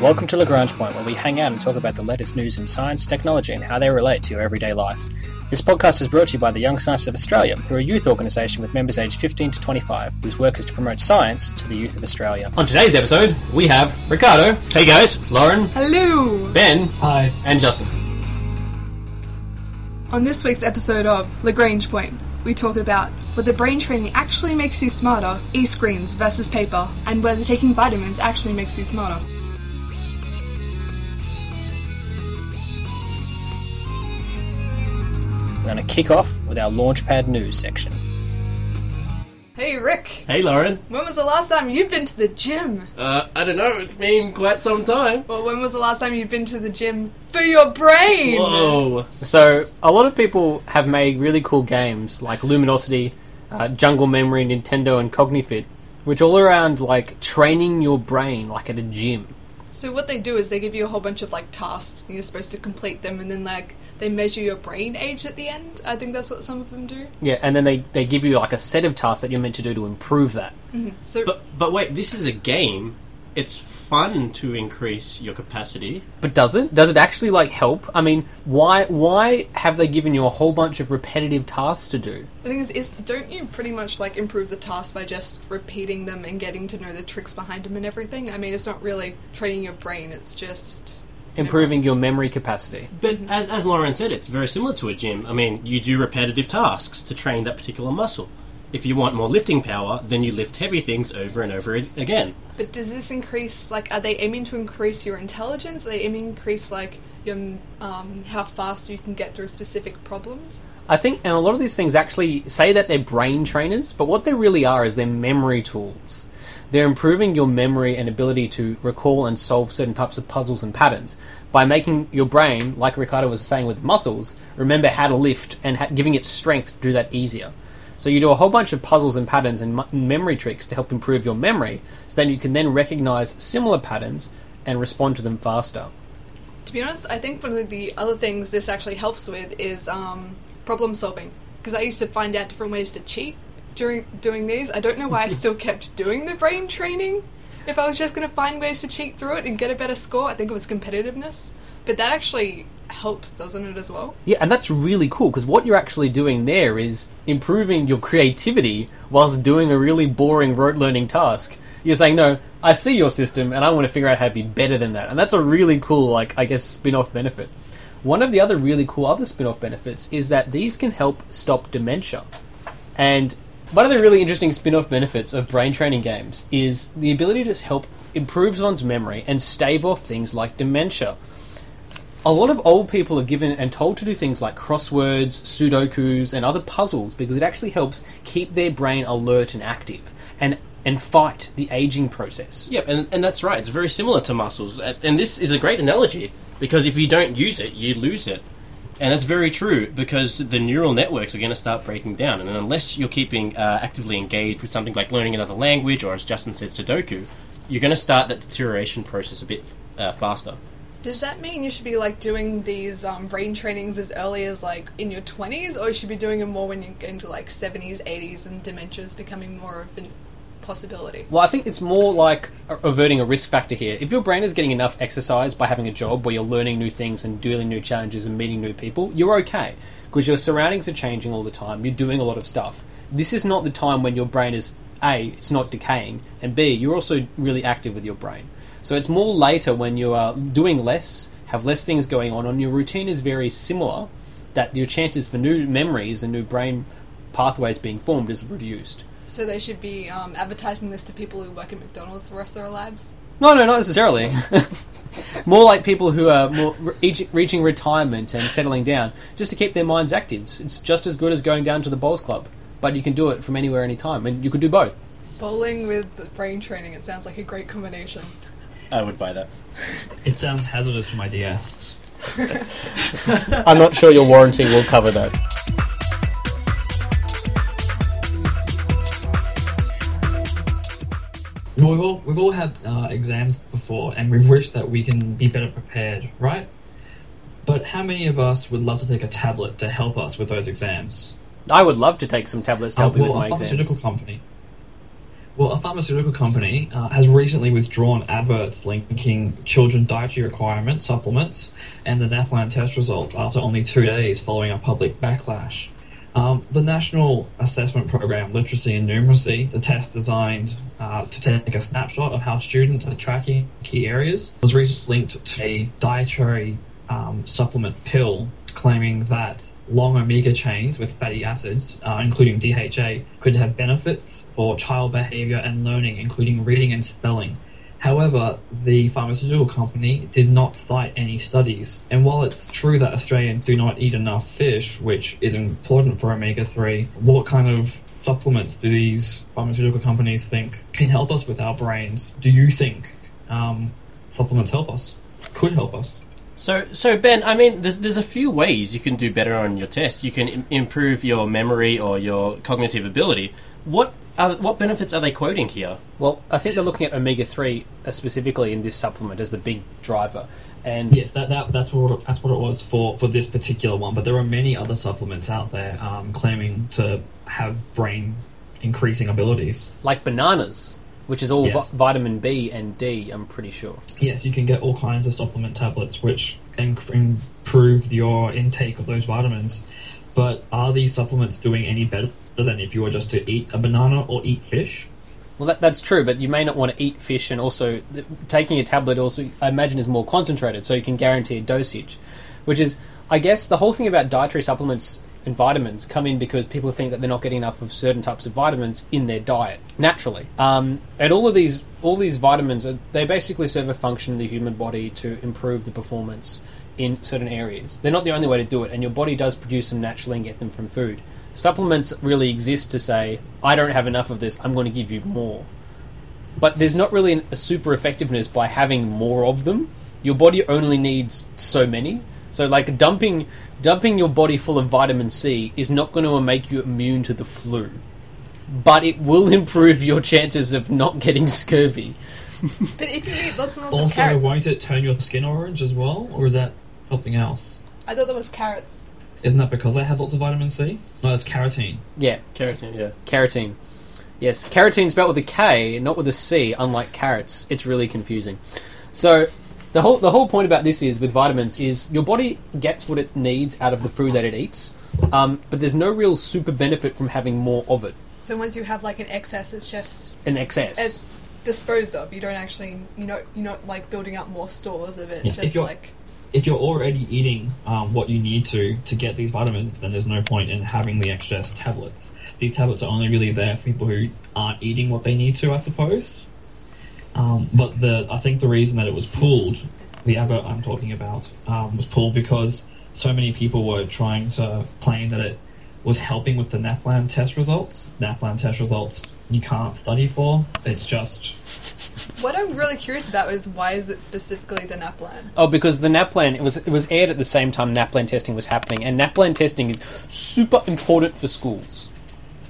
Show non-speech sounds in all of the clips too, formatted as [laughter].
Welcome to Lagrange Point, where we hang out and talk about the latest news in science, technology, and how they relate to your everyday life. This podcast is brought to you by the Young Scientists of Australia, who are a youth organisation with members aged 15 to 25, whose work is to promote science to the youth of Australia. On today's episode, we have Ricardo. Hey guys, Lauren, Hello! Ben, Hi. and Justin. On this week's episode of Lagrange Point, we talk about whether brain training actually makes you smarter, e-screens versus paper, and whether taking vitamins actually makes you smarter. Going to kick off with our Launchpad news section. Hey Rick, Hey Lauren. when was the last time you've been to the gym? Uh, I don't know, it's been quite some time. Well, when was the last time you've been to the gym for your brain? Whoa. So, a lot of people have made really cool games like Lumosity, uh, Jungle Memory, Nintendo, and Cognifit, which all around like training your brain like at a gym. So what they do is they give you a whole bunch of like tasks and you're supposed to complete them and then like they measure your brain age at the end. I think that's what some of them do. Yeah, and then they, they give you like a set of tasks that you're meant to do to improve that. Mm-hmm. So But but wait, this is a game. It's fun to increase your capacity. But does it? Does it actually like help? I mean, why why have they given you a whole bunch of repetitive tasks to do? The thing is, is don't you pretty much like improve the task by just repeating them and getting to know the tricks behind them and everything? I mean, it's not really training your brain; it's just Improving your memory capacity. But as, as Lauren said, it's very similar to a gym. I mean, you do repetitive tasks to train that particular muscle. If you want more lifting power, then you lift heavy things over and over again. But does this increase? Like, are they aiming to increase your intelligence? Are they aiming to increase like your um, how fast you can get through specific problems? I think, and a lot of these things actually say that they're brain trainers, but what they really are is they're memory tools. They're improving your memory and ability to recall and solve certain types of puzzles and patterns by making your brain, like Ricardo was saying with muscles, remember how to lift and ha- giving it strength to do that easier. So you do a whole bunch of puzzles and patterns and memory tricks to help improve your memory, so then you can then recognize similar patterns and respond to them faster. To be honest, I think one of the other things this actually helps with is um, problem solving. Because I used to find out different ways to cheat during doing these. I don't know why I [laughs] still kept doing the brain training. If I was just going to find ways to cheat through it and get a better score, I think it was competitiveness. But that actually helps, doesn't it, as well? Yeah, and that's really cool because what you're actually doing there is improving your creativity whilst doing a really boring rote learning task. You're saying, no, I see your system and I want to figure out how to be better than that. And that's a really cool, like, I guess, spin off benefit. One of the other really cool other spin off benefits is that these can help stop dementia. And one of the really interesting spin off benefits of brain training games is the ability to help improve one's memory and stave off things like dementia a lot of old people are given and told to do things like crosswords, sudokus, and other puzzles because it actually helps keep their brain alert and active and and fight the aging process. Yep, and, and that's right. It's very similar to muscles. And this is a great analogy because if you don't use it, you lose it. And that's very true because the neural networks are going to start breaking down. And unless you're keeping uh, actively engaged with something like learning another language or, as Justin said, Sudoku, you're going to start that deterioration process a bit uh, faster. Does that mean you should be like doing these um, brain trainings as early as like in your 20s, or you should be doing them more when you get into like 70s, 80s, and dementia is becoming more of a possibility? Well, I think it's more like averting a risk factor here. If your brain is getting enough exercise by having a job where you're learning new things and dealing new challenges and meeting new people, you're okay because your surroundings are changing all the time. You're doing a lot of stuff. This is not the time when your brain is a, it's not decaying, and b, you're also really active with your brain. So it's more later when you are doing less, have less things going on, and your routine is very similar. That your chances for new memories and new brain pathways being formed is reduced. So they should be um, advertising this to people who work at McDonald's for the rest of their lives. No, no, not necessarily. [laughs] more like people who are more reach, reaching retirement and settling down, just to keep their minds active. It's just as good as going down to the bowls club, but you can do it from anywhere, anytime, and you could do both. Bowling with brain training, it sounds like a great combination. I would buy that. It sounds hazardous for my DS. [laughs] [laughs] I'm not sure your warranty will cover that. Well, we've all we've all had uh, exams before, and we've wished that we can be better prepared, right? But how many of us would love to take a tablet to help us with those exams? I would love to take some tablets to Uh, help me well, with my a pharmaceutical exams. company. Well, a pharmaceutical company uh, has recently withdrawn adverts linking children dietary requirements, supplements, and the NAPLAN test results after only two days following a public backlash. Um, the National Assessment Program, Literacy and Numeracy, the test designed uh, to take a snapshot of how students are tracking key areas, was recently linked to a dietary um, supplement pill claiming that long omega chains with fatty acids, uh, including DHA, could have benefits for child behavior and learning, including reading and spelling. However, the pharmaceutical company did not cite any studies. And while it's true that Australians do not eat enough fish, which is important for omega 3, what kind of supplements do these pharmaceutical companies think can help us with our brains? Do you think um, supplements help us? Could help us? So, so Ben, I mean, there's there's a few ways you can do better on your test. You can Im- improve your memory or your cognitive ability. What are, what benefits are they quoting here? Well, I think they're looking at omega three uh, specifically in this supplement as the big driver, and Yes, that, that that's what it, that's what it was for for this particular one. But there are many other supplements out there um, claiming to have brain increasing abilities. like bananas, which is all vi- vitamin B and D. I'm pretty sure. Yes, you can get all kinds of supplement tablets which can improve your intake of those vitamins. But are these supplements doing any better than if you were just to eat a banana or eat fish? Well, that, that's true, but you may not want to eat fish, and also th- taking a tablet also, I imagine, is more concentrated, so you can guarantee a dosage. Which is, I guess, the whole thing about dietary supplements and vitamins come in because people think that they're not getting enough of certain types of vitamins in their diet naturally. Um, and all of these, all these vitamins, are, they basically serve a function in the human body to improve the performance in certain areas. They're not the only way to do it, and your body does produce them naturally and get them from food. Supplements really exist to say, I don't have enough of this, I'm going to give you more. But there's not really an- a super effectiveness by having more of them. Your body only needs so many. So, like dumping dumping your body full of vitamin C is not going to make you immune to the flu, but it will [laughs] improve your chances of not getting scurvy. [laughs] But if you eat lots and lots of Also, carrots, won't it turn your skin orange as well, or is that something else? I thought that was carrots. Isn't that because I have lots of vitamin C? No, it's carotene. Yeah, Keratin, yeah. carotene. Yes, carotene spelled with a K, not with a C. Unlike carrots, it's really confusing. So the whole the whole point about this is with vitamins is your body gets what it needs out of the food that it eats, um, but there's no real super benefit from having more of it. So once you have like an excess, it's just An excess. it's disposed of. You don't actually, you know, you're not like building up more stores of it. Yeah, It's just like If you're already eating um, what you need to to get these vitamins, then there's no point in having the excess tablets. These tablets are only really there for people who aren't eating what they need to, I suppose. Um, but the I think the reason that it was pulled, the advert I'm talking about, um, was pulled because so many people were trying to claim that it was helping with the NAPLAN test results. NAPLAN test results you can't study for. It's just what I'm really curious about is why is it specifically the NAPLAN? Oh, because the NAPLAN it was it was aired at the same time NAPLAN testing was happening, and NAPLAN testing is super important for schools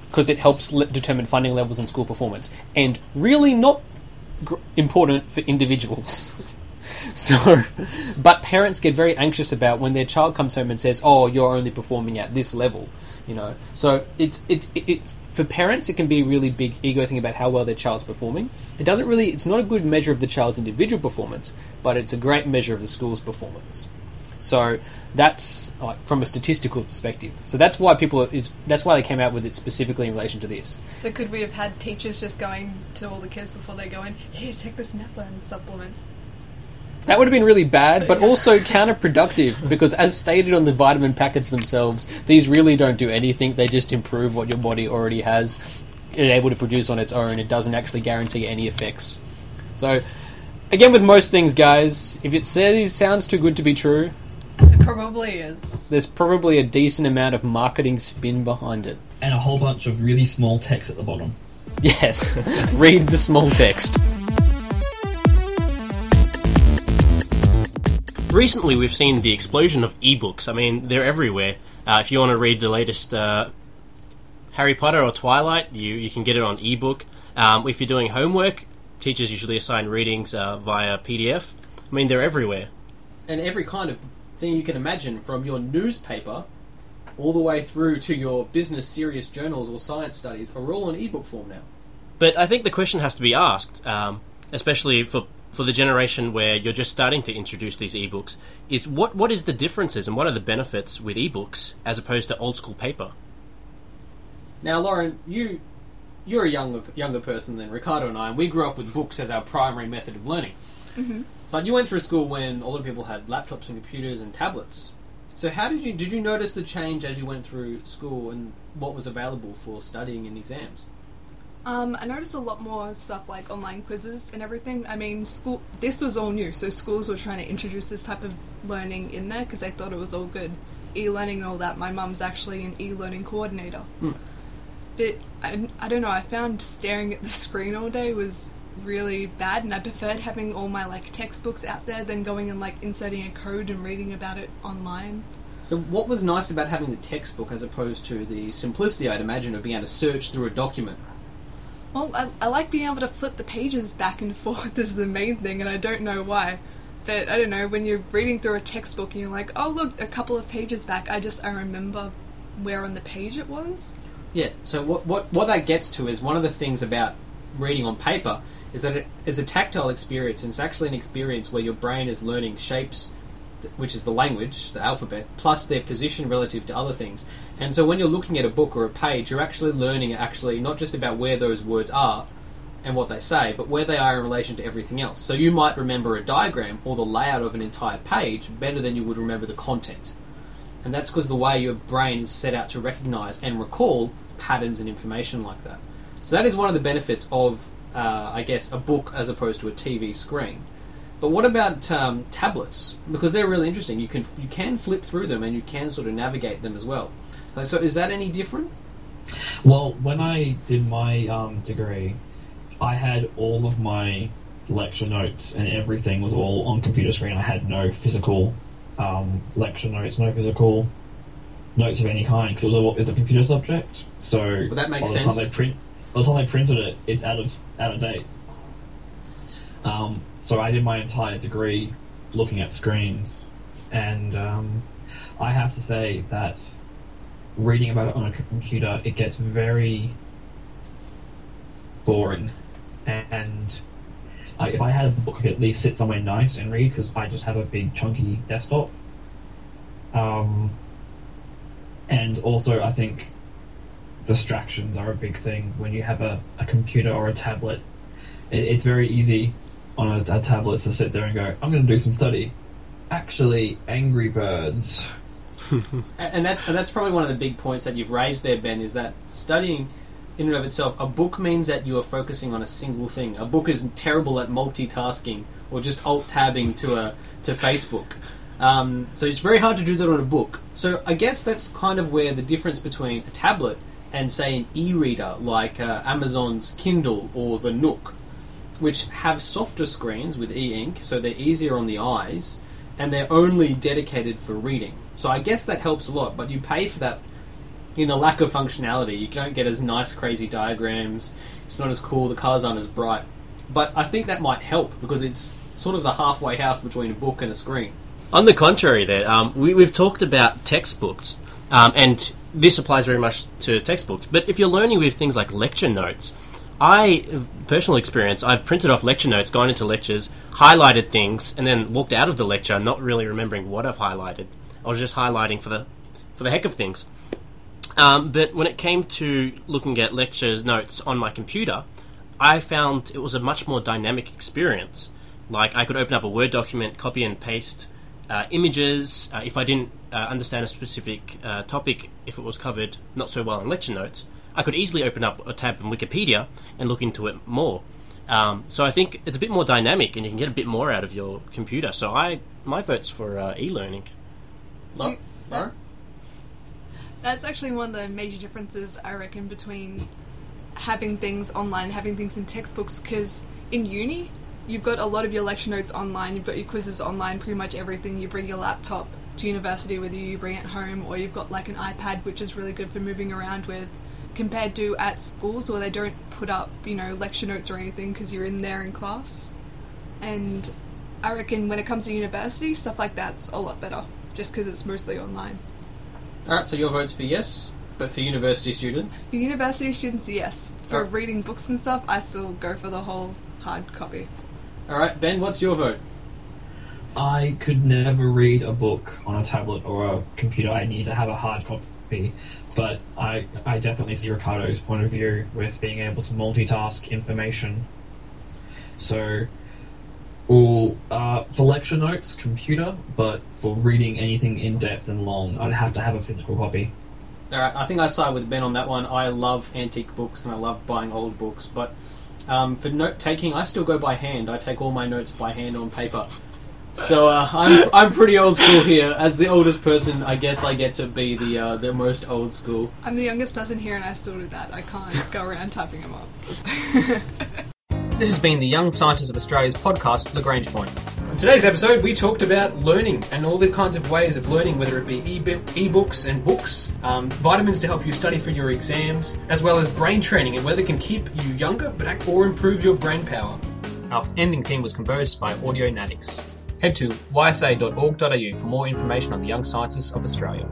because it helps le- determine funding levels and school performance, and really not gr- important for individuals. [laughs] so, but parents get very anxious about when their child comes home and says, "Oh, you're only performing at this level." You know, so it's it's it's for parents. It can be a really big ego thing about how well their child's performing. It doesn't really. It's not a good measure of the child's individual performance, but it's a great measure of the school's performance. So that's like, from a statistical perspective. So that's why people is that's why they came out with it specifically in relation to this. So could we have had teachers just going to all the kids before they go in? Here, take this NAPLAN supplement. That would have been really bad, but also counterproductive because, as stated on the vitamin packets themselves, these really don't do anything. They just improve what your body already has and able to produce on its own. It doesn't actually guarantee any effects. So, again, with most things, guys, if it says sounds too good to be true, It probably is. there's probably a decent amount of marketing spin behind it. and a whole bunch of really small text at the bottom. Yes, [laughs] read the small text. Recently, we've seen the explosion of ebooks. I mean, they're everywhere. Uh, if you want to read the latest uh, Harry Potter or Twilight, you, you can get it on ebook. Um, if you're doing homework, teachers usually assign readings uh, via PDF. I mean, they're everywhere. and every kind of thing you can imagine from your newspaper all the way through to your business serious journals or science studies are all in ebook form now. But I think the question has to be asked, um, especially for for the generation where you're just starting to introduce these ebooks, is what what is the differences and what are the benefits with ebooks as opposed to old school paper? Now, Lauren, you you're a younger younger person than Ricardo and I, and we grew up with books as our primary method of learning. Mm-hmm. But you went through school when a lot of people had laptops and computers and tablets. So, how did you did you notice the change as you went through school and what was available for studying and exams? Um, I noticed a lot more stuff like online quizzes and everything. I mean, school. This was all new, so schools were trying to introduce this type of learning in there because they thought it was all good. E-learning and all that. My mum's actually an e-learning coordinator. But I, I don't know. I found staring at the screen all day was really bad, and I preferred having all my like textbooks out there than going and like inserting a code and reading about it online. So, what was nice about having the textbook as opposed to the simplicity, I'd imagine, of being able to search through a document? Well, I, I like being able to flip the pages back and [laughs] forth is the main thing, and I don't know why. But I don't know, when you're reading through a textbook and you're like, oh, look, a couple of pages back, I just, I remember where on the page it was. Yeah. So, what what what that gets to is one of the things about reading on paper is that it is a tactile experience, and it's actually an experience where your brain is learning shapes, which is the language, the alphabet, plus their position relative to other things. And so when you're looking at a book or a page, you're actually learning actually not just about where those words are and what they say, but where they are in relation to everything else. So you might remember a diagram or the layout of an entire page better than you would remember the content. And that's because the way your brain is set out to recognize and recall patterns and information like that. So that is one of the benefits of, uh, I guess, a book as opposed to a TV screen. But what about um, tablets? Because they're really interesting. You can you can flip through them and you can sort of navigate them as well. So is that any different? Well, when I did my um, degree, I had all of my lecture notes and everything was all on computer screen. I had no physical um, lecture notes, no physical notes of any kind because it was a, it's a computer subject. So Well, that makes the time sense. they print, by the time they printed it, it's out of out of date. Um, so I did my entire degree looking at screens, and um, I have to say that reading about it on a computer, it gets very boring. And I, if I had a book, I could at least sit somewhere nice and read because I just have a big chunky desktop. Um, and also, I think distractions are a big thing when you have a, a computer or a tablet. It, it's very easy on a, a tablet to sit there and go, I'm going to do some study. Actually, Angry Birds. [laughs] And that's and that's probably one of the big points that you've raised there, Ben. Is that studying in and of itself, a book means that you are focusing on a single thing. A book isn't terrible at multitasking or just alt tabbing to a to Facebook. Um, so it's very hard to do that on a book. So I guess that's kind of where the difference between a tablet and say an e-reader like uh, Amazon's Kindle or the Nook, which have softer screens with e-ink, so they're easier on the eyes, and they're only dedicated for reading. So I guess that helps a lot, but you pay for that in a lack of functionality. You don't get as nice, crazy diagrams. It's not as cool. The colours aren't as bright. But I think that might help because it's sort of the halfway house between a book and a screen. On the contrary, there um, we, we've talked about textbooks, um, and this applies very much to textbooks. But if you're learning with things like lecture notes, I personal experience, I've printed off lecture notes, gone into lectures, highlighted things, and then walked out of the lecture not really remembering what I've highlighted. I was just highlighting for the for the heck of things. Um, but when it came to looking at lectures notes on my computer, I found it was a much more dynamic experience. Like I could open up a Word document, copy and paste uh, images. Uh, if I didn't uh, understand a specific uh, topic, if it was covered not so well in lecture notes, I could easily open up a tab in Wikipedia and look into it more. Um, so I think it's a bit more dynamic, and you can get a bit more out of your computer. So I my vote's for uh, e-learning. Lau- Lauren? That's actually one of the major differences, I reckon, between having things online and having things in textbooks. Because in uni, you've got a lot of your lecture notes online, you've got your quizzes online, pretty much everything. You bring your laptop to university, whether you bring it home or you've got like an iPad, which is really good for moving around with. Compared to at schools where they don't put up, you know, lecture notes or anything because you're in there in class. And I reckon when it comes to university, stuff like that's a lot better, just because it's mostly online. Alright, so your vote's for yes. but for university students. For university students, yes. For Oh. reading books and stuff, I still go for the whole hard copy. All right, Ben, what's your vote? I could never read a book on a tablet or a computer. I need to have a hard copy. But I, I definitely see Ricardo's point of view with being able to multitask information. So, all uh, for lecture notes, computer. But for reading anything in depth and long, I'd have to have a physical copy. All right, I think I side with Ben on that one. I love antique books and I love buying old books, but um, for note taking, I still go by hand. I take all my notes by hand on paper. So uh, I'm I'm pretty old school here. As the oldest person, I guess I get to be the uh, the most old school. I'm the youngest person here and I still do that. I can't [laughs] go around typing them up. [laughs] This has been the Young Scientists of Australia's podcast, Lagrange Point. In today's episode, we talked about learning and all the kinds of ways of learning, whether it be e- e-books and books, um, vitamins to help you study for your exams, as well as brain training and whether it can keep you younger but or improve your brain power. Our ending theme was composed by Audionautix. Head to ysa.org.au for more information on the Young Scientists of Australia.